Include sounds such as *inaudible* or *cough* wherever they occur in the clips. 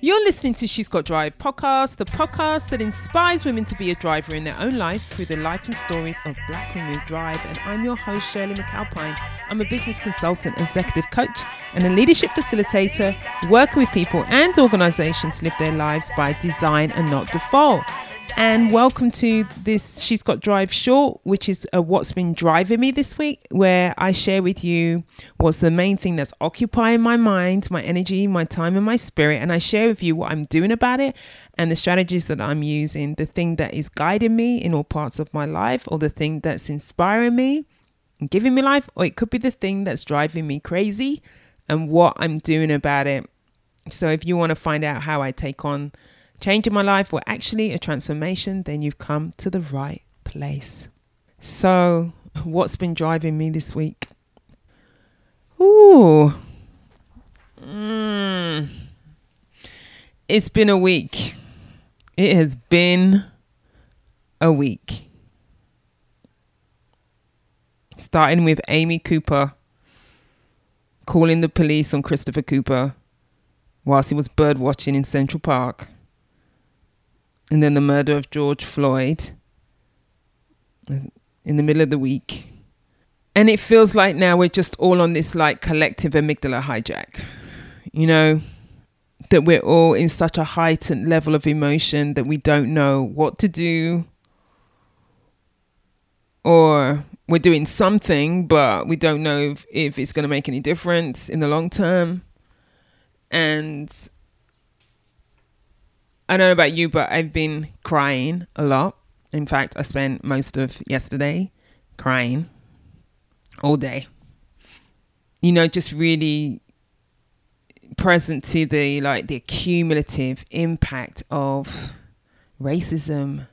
You're listening to She's Got Drive podcast, the podcast that inspires women to be a driver in their own life through the life and stories of Black women who drive. And I'm your host, Shirley McAlpine. I'm a business consultant, executive coach, and a leadership facilitator, working with people and organizations to live their lives by design and not default and welcome to this She's Got Drive short, which is uh, what's been driving me this week, where I share with you what's the main thing that's occupying my mind, my energy, my time, and my spirit. And I share with you what I'm doing about it and the strategies that I'm using, the thing that is guiding me in all parts of my life, or the thing that's inspiring me and giving me life, or it could be the thing that's driving me crazy and what I'm doing about it. So if you want to find out how I take on change in my life or actually a transformation, then you've come to the right place. So, what's been driving me this week? Ooh. Mm. It's been a week. It has been a week. Starting with Amy Cooper calling the police on Christopher Cooper whilst he was bird watching in Central Park and then the murder of George Floyd in the middle of the week. And it feels like now we're just all on this like collective amygdala hijack, you know, that we're all in such a heightened level of emotion that we don't know what to do or we're doing something, but we don't know if, if it's going to make any difference in the long term. And I don't know about you, but I've been crying a lot. In fact, I spent most of yesterday crying all day. You know, just really present to the like the cumulative impact of racism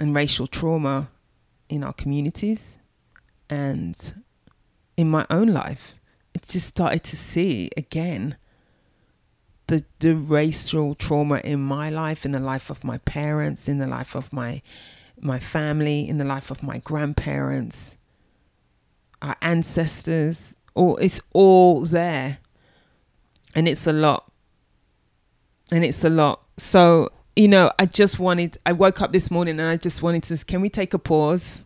and racial trauma in our communities and in my own life. It just started to see again the, the racial trauma in my life, in the life of my parents, in the life of my my family, in the life of my grandparents, our ancestors, all it's all there. And it's a lot. And it's a lot. So, you know, I just wanted I woke up this morning and I just wanted to can we take a pause?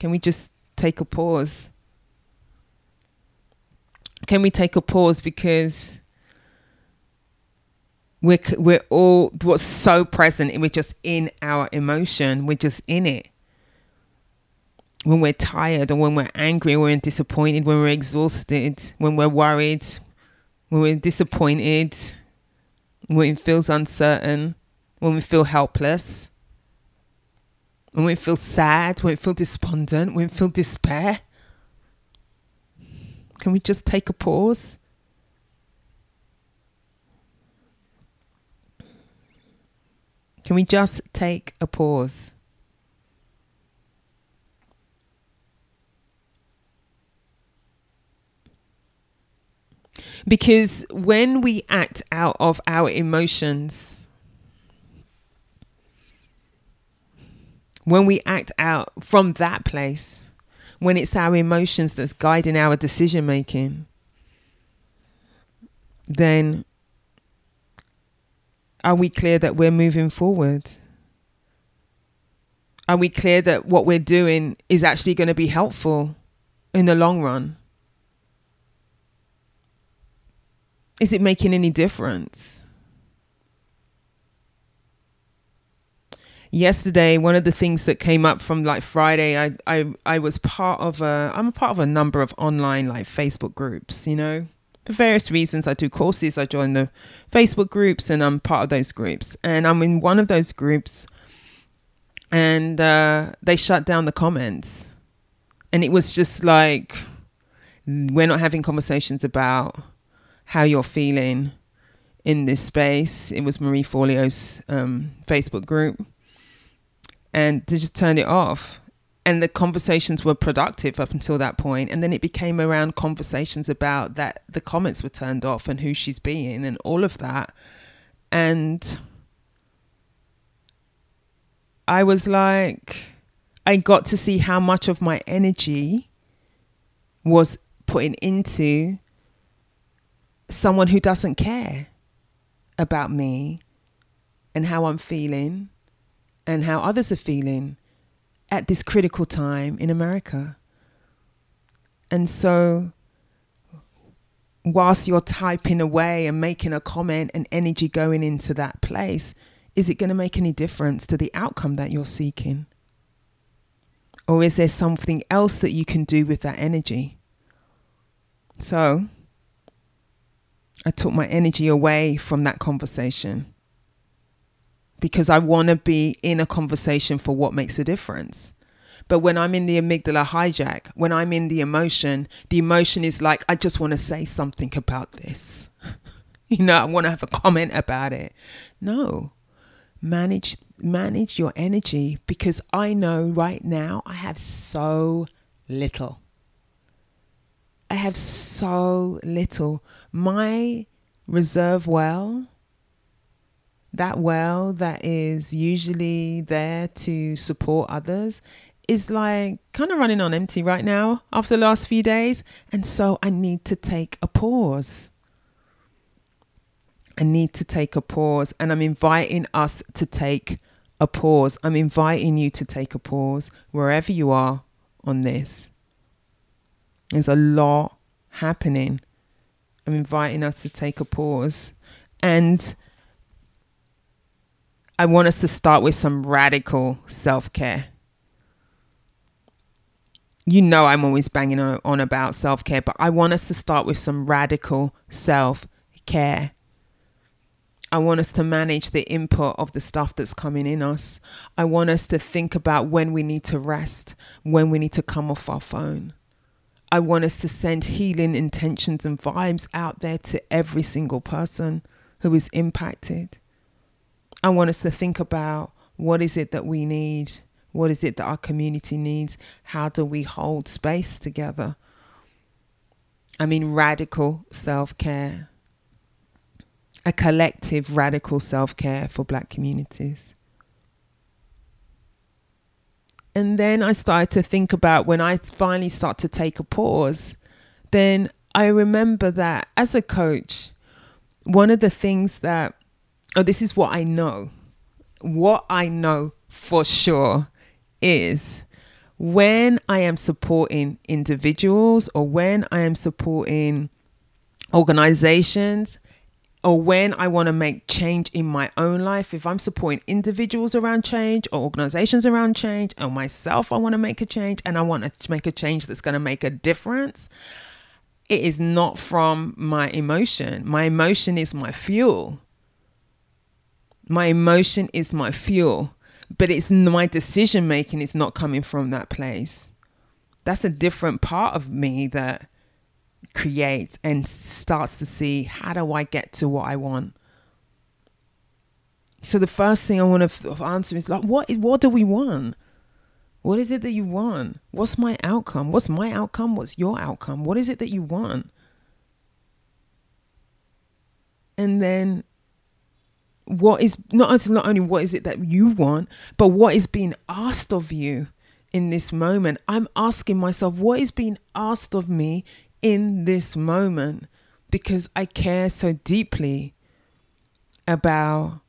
Can we just take a pause? Can we take a pause because we're we're all what's so present we're just in our emotion we're just in it. When we're tired or when we're angry when we're disappointed when we're exhausted when we're worried when we're disappointed when it feels uncertain when we feel helpless when we feel sad when we feel despondent when we feel despair. Can we just take a pause Can we just take a pause? Because when we act out of our emotions, when we act out from that place, when it's our emotions that's guiding our decision making, then are we clear that we're moving forward? Are we clear that what we're doing is actually going to be helpful in the long run? Is it making any difference? Yesterday, one of the things that came up from like Friday, I I I was part of a I'm a part of a number of online like Facebook groups, you know for various reasons. I do courses, I join the Facebook groups, and I'm part of those groups. And I'm in one of those groups, and uh, they shut down the comments. And it was just like, we're not having conversations about how you're feeling in this space. It was Marie Forleo's um, Facebook group. And to just turn it off and the conversations were productive up until that point and then it became around conversations about that the comments were turned off and who she's being and all of that. And i was like i got to see how much of my energy was putting into someone who doesn't care about me and how I'm feeling and how others are feeling at this critical time in America. And so, whilst you're typing away and making a comment and energy going into that place, is it going to make any difference to the outcome that you're seeking? Or is there something else that you can do with that energy? So, I took my energy away from that conversation because I want to be in a conversation for what makes a difference. But when I'm in the amygdala hijack, when I'm in the emotion, the emotion is like, I just want to say something about this. *laughs* you know, I want to have a comment about it. No. Manage manage your energy because I know right now I have so little. I have so little. My reserve well that well that is usually there to support others is like kind of running on empty right now after the last few days. And so I need to take a pause. I need to take a pause. And I'm inviting us to take a pause. I'm inviting you to take a pause wherever you are on this. There's a lot happening. I'm inviting us to take a pause. And I want us to start with some radical self care. You know, I'm always banging on, about self care, but I want us to start with some radical self care. I want us to manage the input of the stuff that's coming in us. I want us to think about when we need to rest, when we need to come off our phone. I want us to send healing intentions and vibes out there to every single person who is impacted. I want us to think about what is it that we need? What is it that our community needs? How do we hold space together? I mean, radical self care, a collective radical self care for black communities. And then I started to think about when I finally start to take a pause, then I remember that as a coach, one of the things that oh, this is what I know. What I know for sure is when I am supporting individuals or when I am supporting organizations or when I want to make change in my own life, if I'm supporting individuals around change or organizations around change or myself, I want to make a change and I want to make a change that's going to make a difference. It is not from my emotion. My emotion is my fuel. My emotion is my fuel, but it's my decision making is not coming from that place. That's a different part of me that creates and starts to see how do I get to what I want. So the first thing I want to answer is like, what is what do we want? What is it that you want? What's my outcome? What's my outcome? What's your outcome? What is it that you want? And then what is not not only what is it that you want, but what is being asked of you in this moment. I'm asking myself, what is being asked of me in this moment? Because I care so deeply about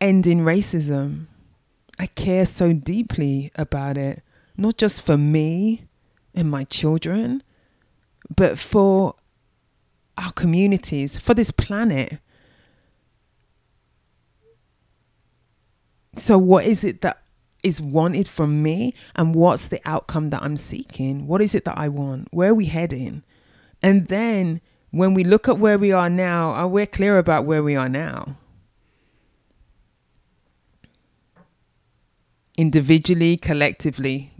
ending racism. I care so deeply about it, not just for me and my children, but for our communities, for this planet So, what is it that is wanted from me, and what's the outcome that I'm seeking? What is it that I want? Where are we heading? And then, when we look at where we are now, are we clear about where we are now? Individually, collectively,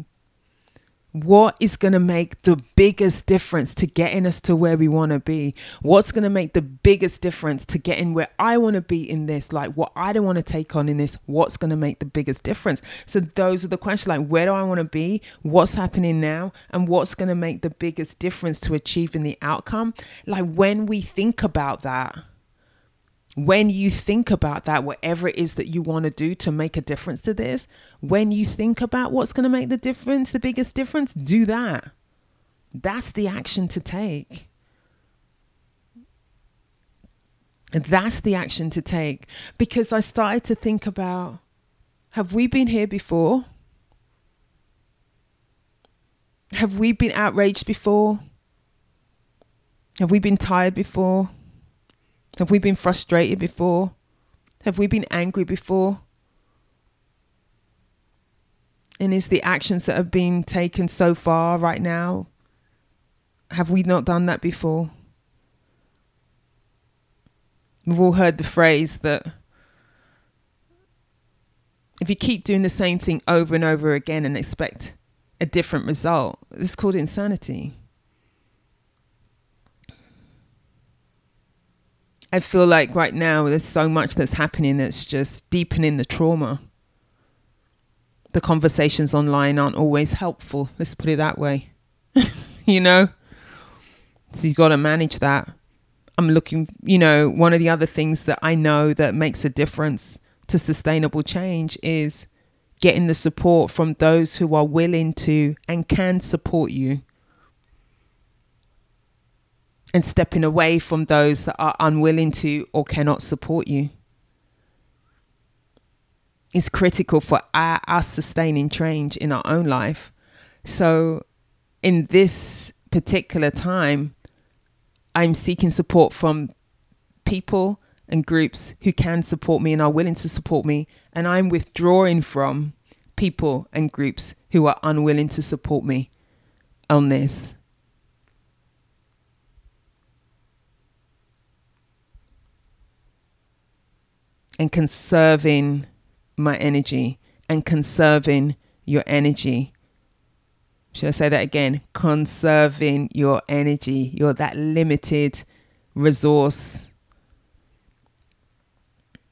what is going to make the biggest difference to getting us to where we want to be? What's going to make the biggest difference to getting where I want to be in this? Like what I don't want to take on in this? What's going to make the biggest difference? So those are the questions like where do I want to be? What's happening now? And what's going to make the biggest difference to achieving the outcome? Like when we think about that, when you think about that, whatever it is that you want to do to make a difference to this, when you think about what's going to make the difference, the biggest difference, do that. That's the action to take. And that's the action to take because I started to think about have we been here before? Have we been outraged before? Have we been tired before? Have we been frustrated before? Have we been angry before? And is the actions that have been taken so far right now, have we not done that before? We've all heard the phrase that if you keep doing the same thing over and over again and expect a different result, it's called insanity. I feel like right now there's so much that's happening that's just deepening the trauma. The conversations online aren't always helpful. Let's put it that way. *laughs* you know? So you've got to manage that. I'm looking, you know, one of the other things that I know that makes a difference to sustainable change is getting the support from those who are willing to and can support you and stepping away from those that are unwilling to or cannot support you is critical for our, our sustaining change in our own life. So, in this particular time, I'm seeking support from people and groups who can support me and are willing to support me, and I'm withdrawing from people and groups who are unwilling to support me on this. And conserving my energy and conserving your energy. Should I say that again? Conserving your energy. You're that limited resource.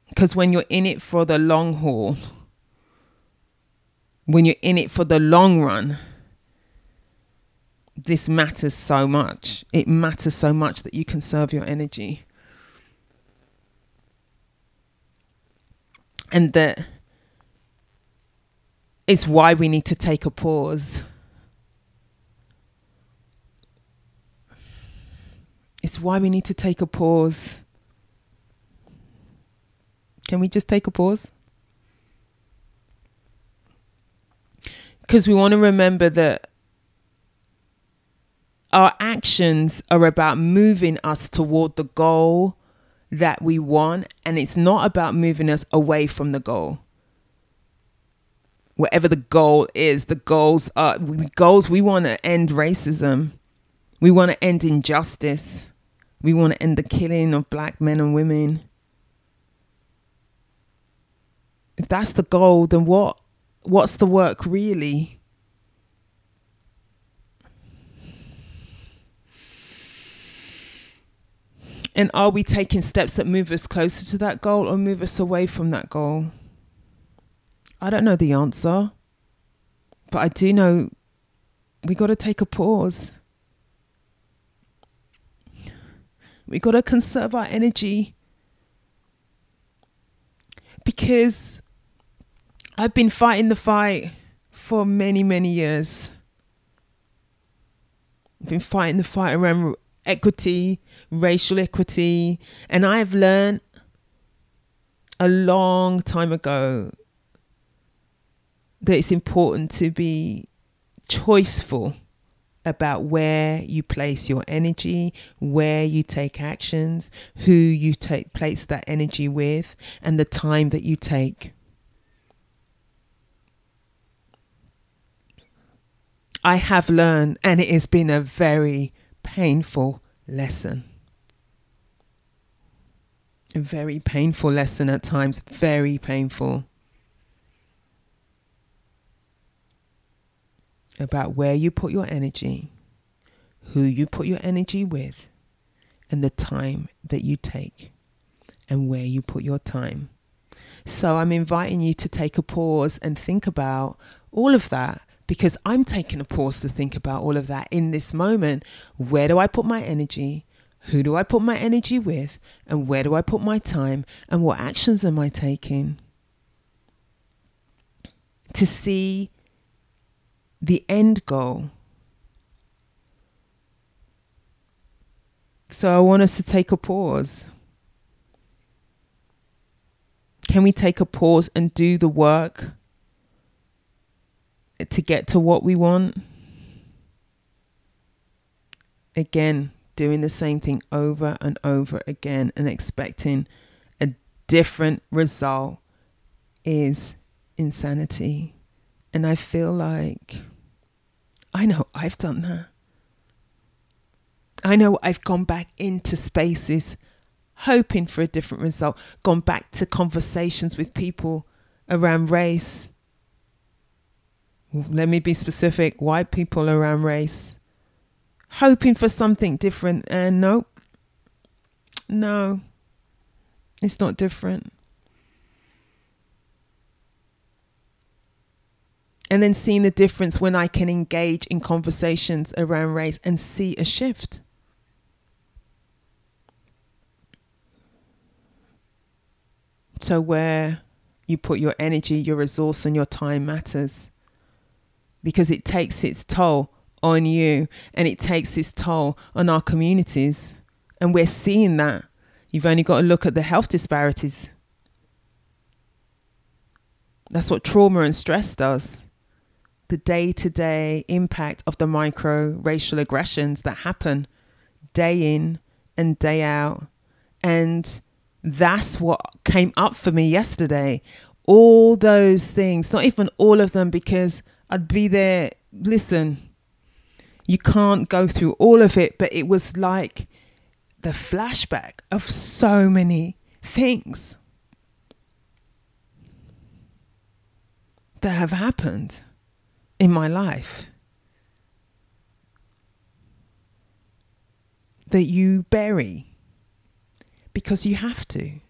Because when you're in it for the long haul, when you're in it for the long run, this matters so much. It matters so much that you conserve your energy. And that is why we need to take a pause. It's why we need to take a pause. Can we just take a pause? Because we want to remember that our actions are about moving us toward the goal that we want, and it's not about moving us away from the goal. Whatever the goal is, the goals are the goals we want to end racism. We want to end injustice. We want to end the killing of black men and women. If that's the goal, then what what's the work really? And are we taking steps that move us closer to that goal or move us away from that goal? I don't know the answer, but I do know we got to take a pause. We got to conserve our energy because I've been fighting the fight for many, many years. I've been fighting the fight around equity, racial equity. And I've learned a long time ago that it's important to be choiceful about where you place your energy, where you take actions, who you take place that energy with, and the time that you take. I have learned, and it has been a very painful lesson. A very painful lesson at times, very painful. About where you put your energy, who you put your energy with, and the time that you take, and where you put your time. So I'm inviting you to take a pause and think about all of that because I'm taking a pause to think about all of that in this moment. Where do I put my energy? Who do I put my energy with? And where do I put my time? And what actions am I taking? To see the end goal. So I want us to take a pause. Can we take a pause and do the work to get to what we want? Again, doing the same thing over and over again and expecting a different result is insanity. And I feel like I know I've done that. I know I've gone back into spaces hoping for a different result, gone back to conversations with people around race. Let me be specific white people around race, hoping for something different. And nope, no, it's not different. And then seeing the difference when I can engage in conversations around race and see a shift. So, where you put your energy, your resource, and your time matters because it takes its toll on you and it takes its toll on our communities. And we're seeing that. You've only got to look at the health disparities. That's what trauma and stress does. The day to day impact of the micro racial aggressions that happen day in and day out. And that's what came up for me yesterday. All those things, not even all of them, because I'd be there. Listen, you can't go through all of it, but it was like the flashback of so many things that have happened in my life that you bury because you have to.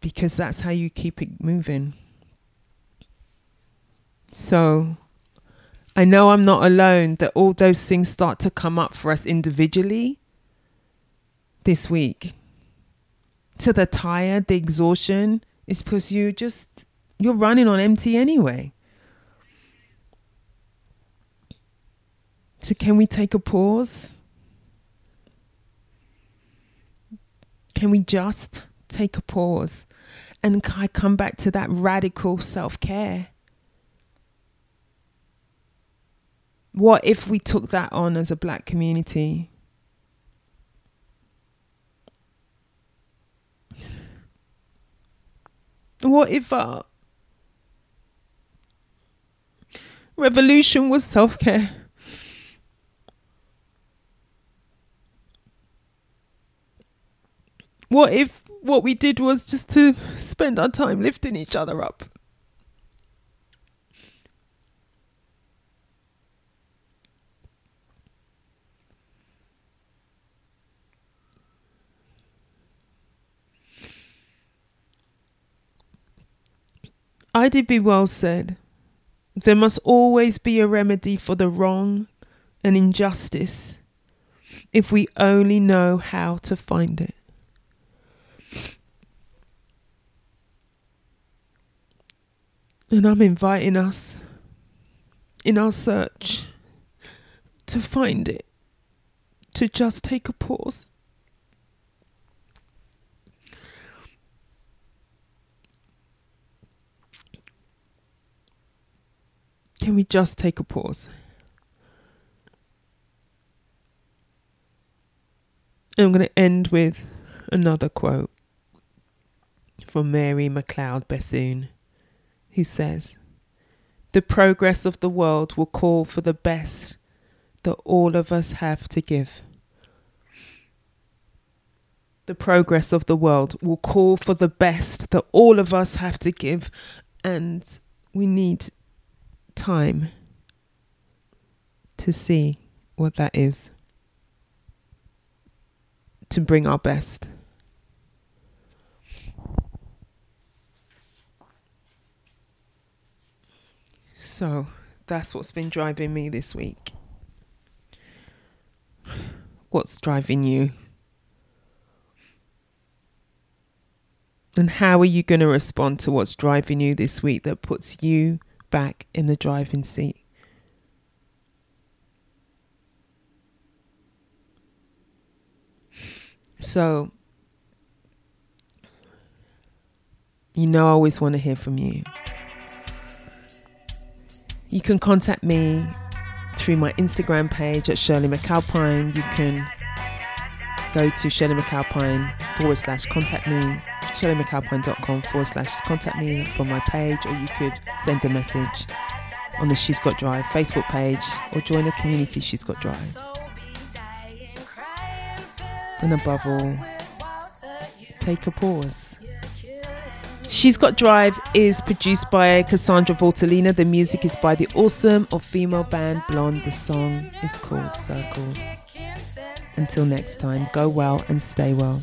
Because that's how you keep it moving. So I know I'm not alone that all those things start to come up for us individually this week. To the tired, the exhaustion is because you just you're running on empty anyway. So can we take a pause? Can we just take a pause and come back to that radical self care? What if we took that on as a black community? What if our revolution was self care? What if what we did was just to spend our time lifting each other up? Ida B. Wells said, There must always be a remedy for the wrong and injustice if we only know how to find it. And I'm inviting us in our search to find it, to just take a pause. Can we just take a pause? I'm going to end with another quote from Mary MacLeod Bethune he says. The progress of the world will call for the best that all of us have to give. The progress of the world will call for the best that all of us have to give, and we need time to see what that is, to bring our best. So that's what's been driving me this week. What's driving you? And how are you going to respond to what's driving you this week that puts you back in the driving seat? So, You know, I always want to hear from you. You can contact me through my Instagram page at Shirley McAlpine. You can go to Shirley McAlpine forward slash contact me, shirleymcalpine.com forward slash contact me from my page, or you could send a message on the She's Got Drive Facebook page or join the community She's Got Drive. And above all, take a pause. She's Got Drive is produced by Cassandra Voltalina. The music is by the awesome or female band Blonde. The song is called Circles. Until next time, go well and stay well.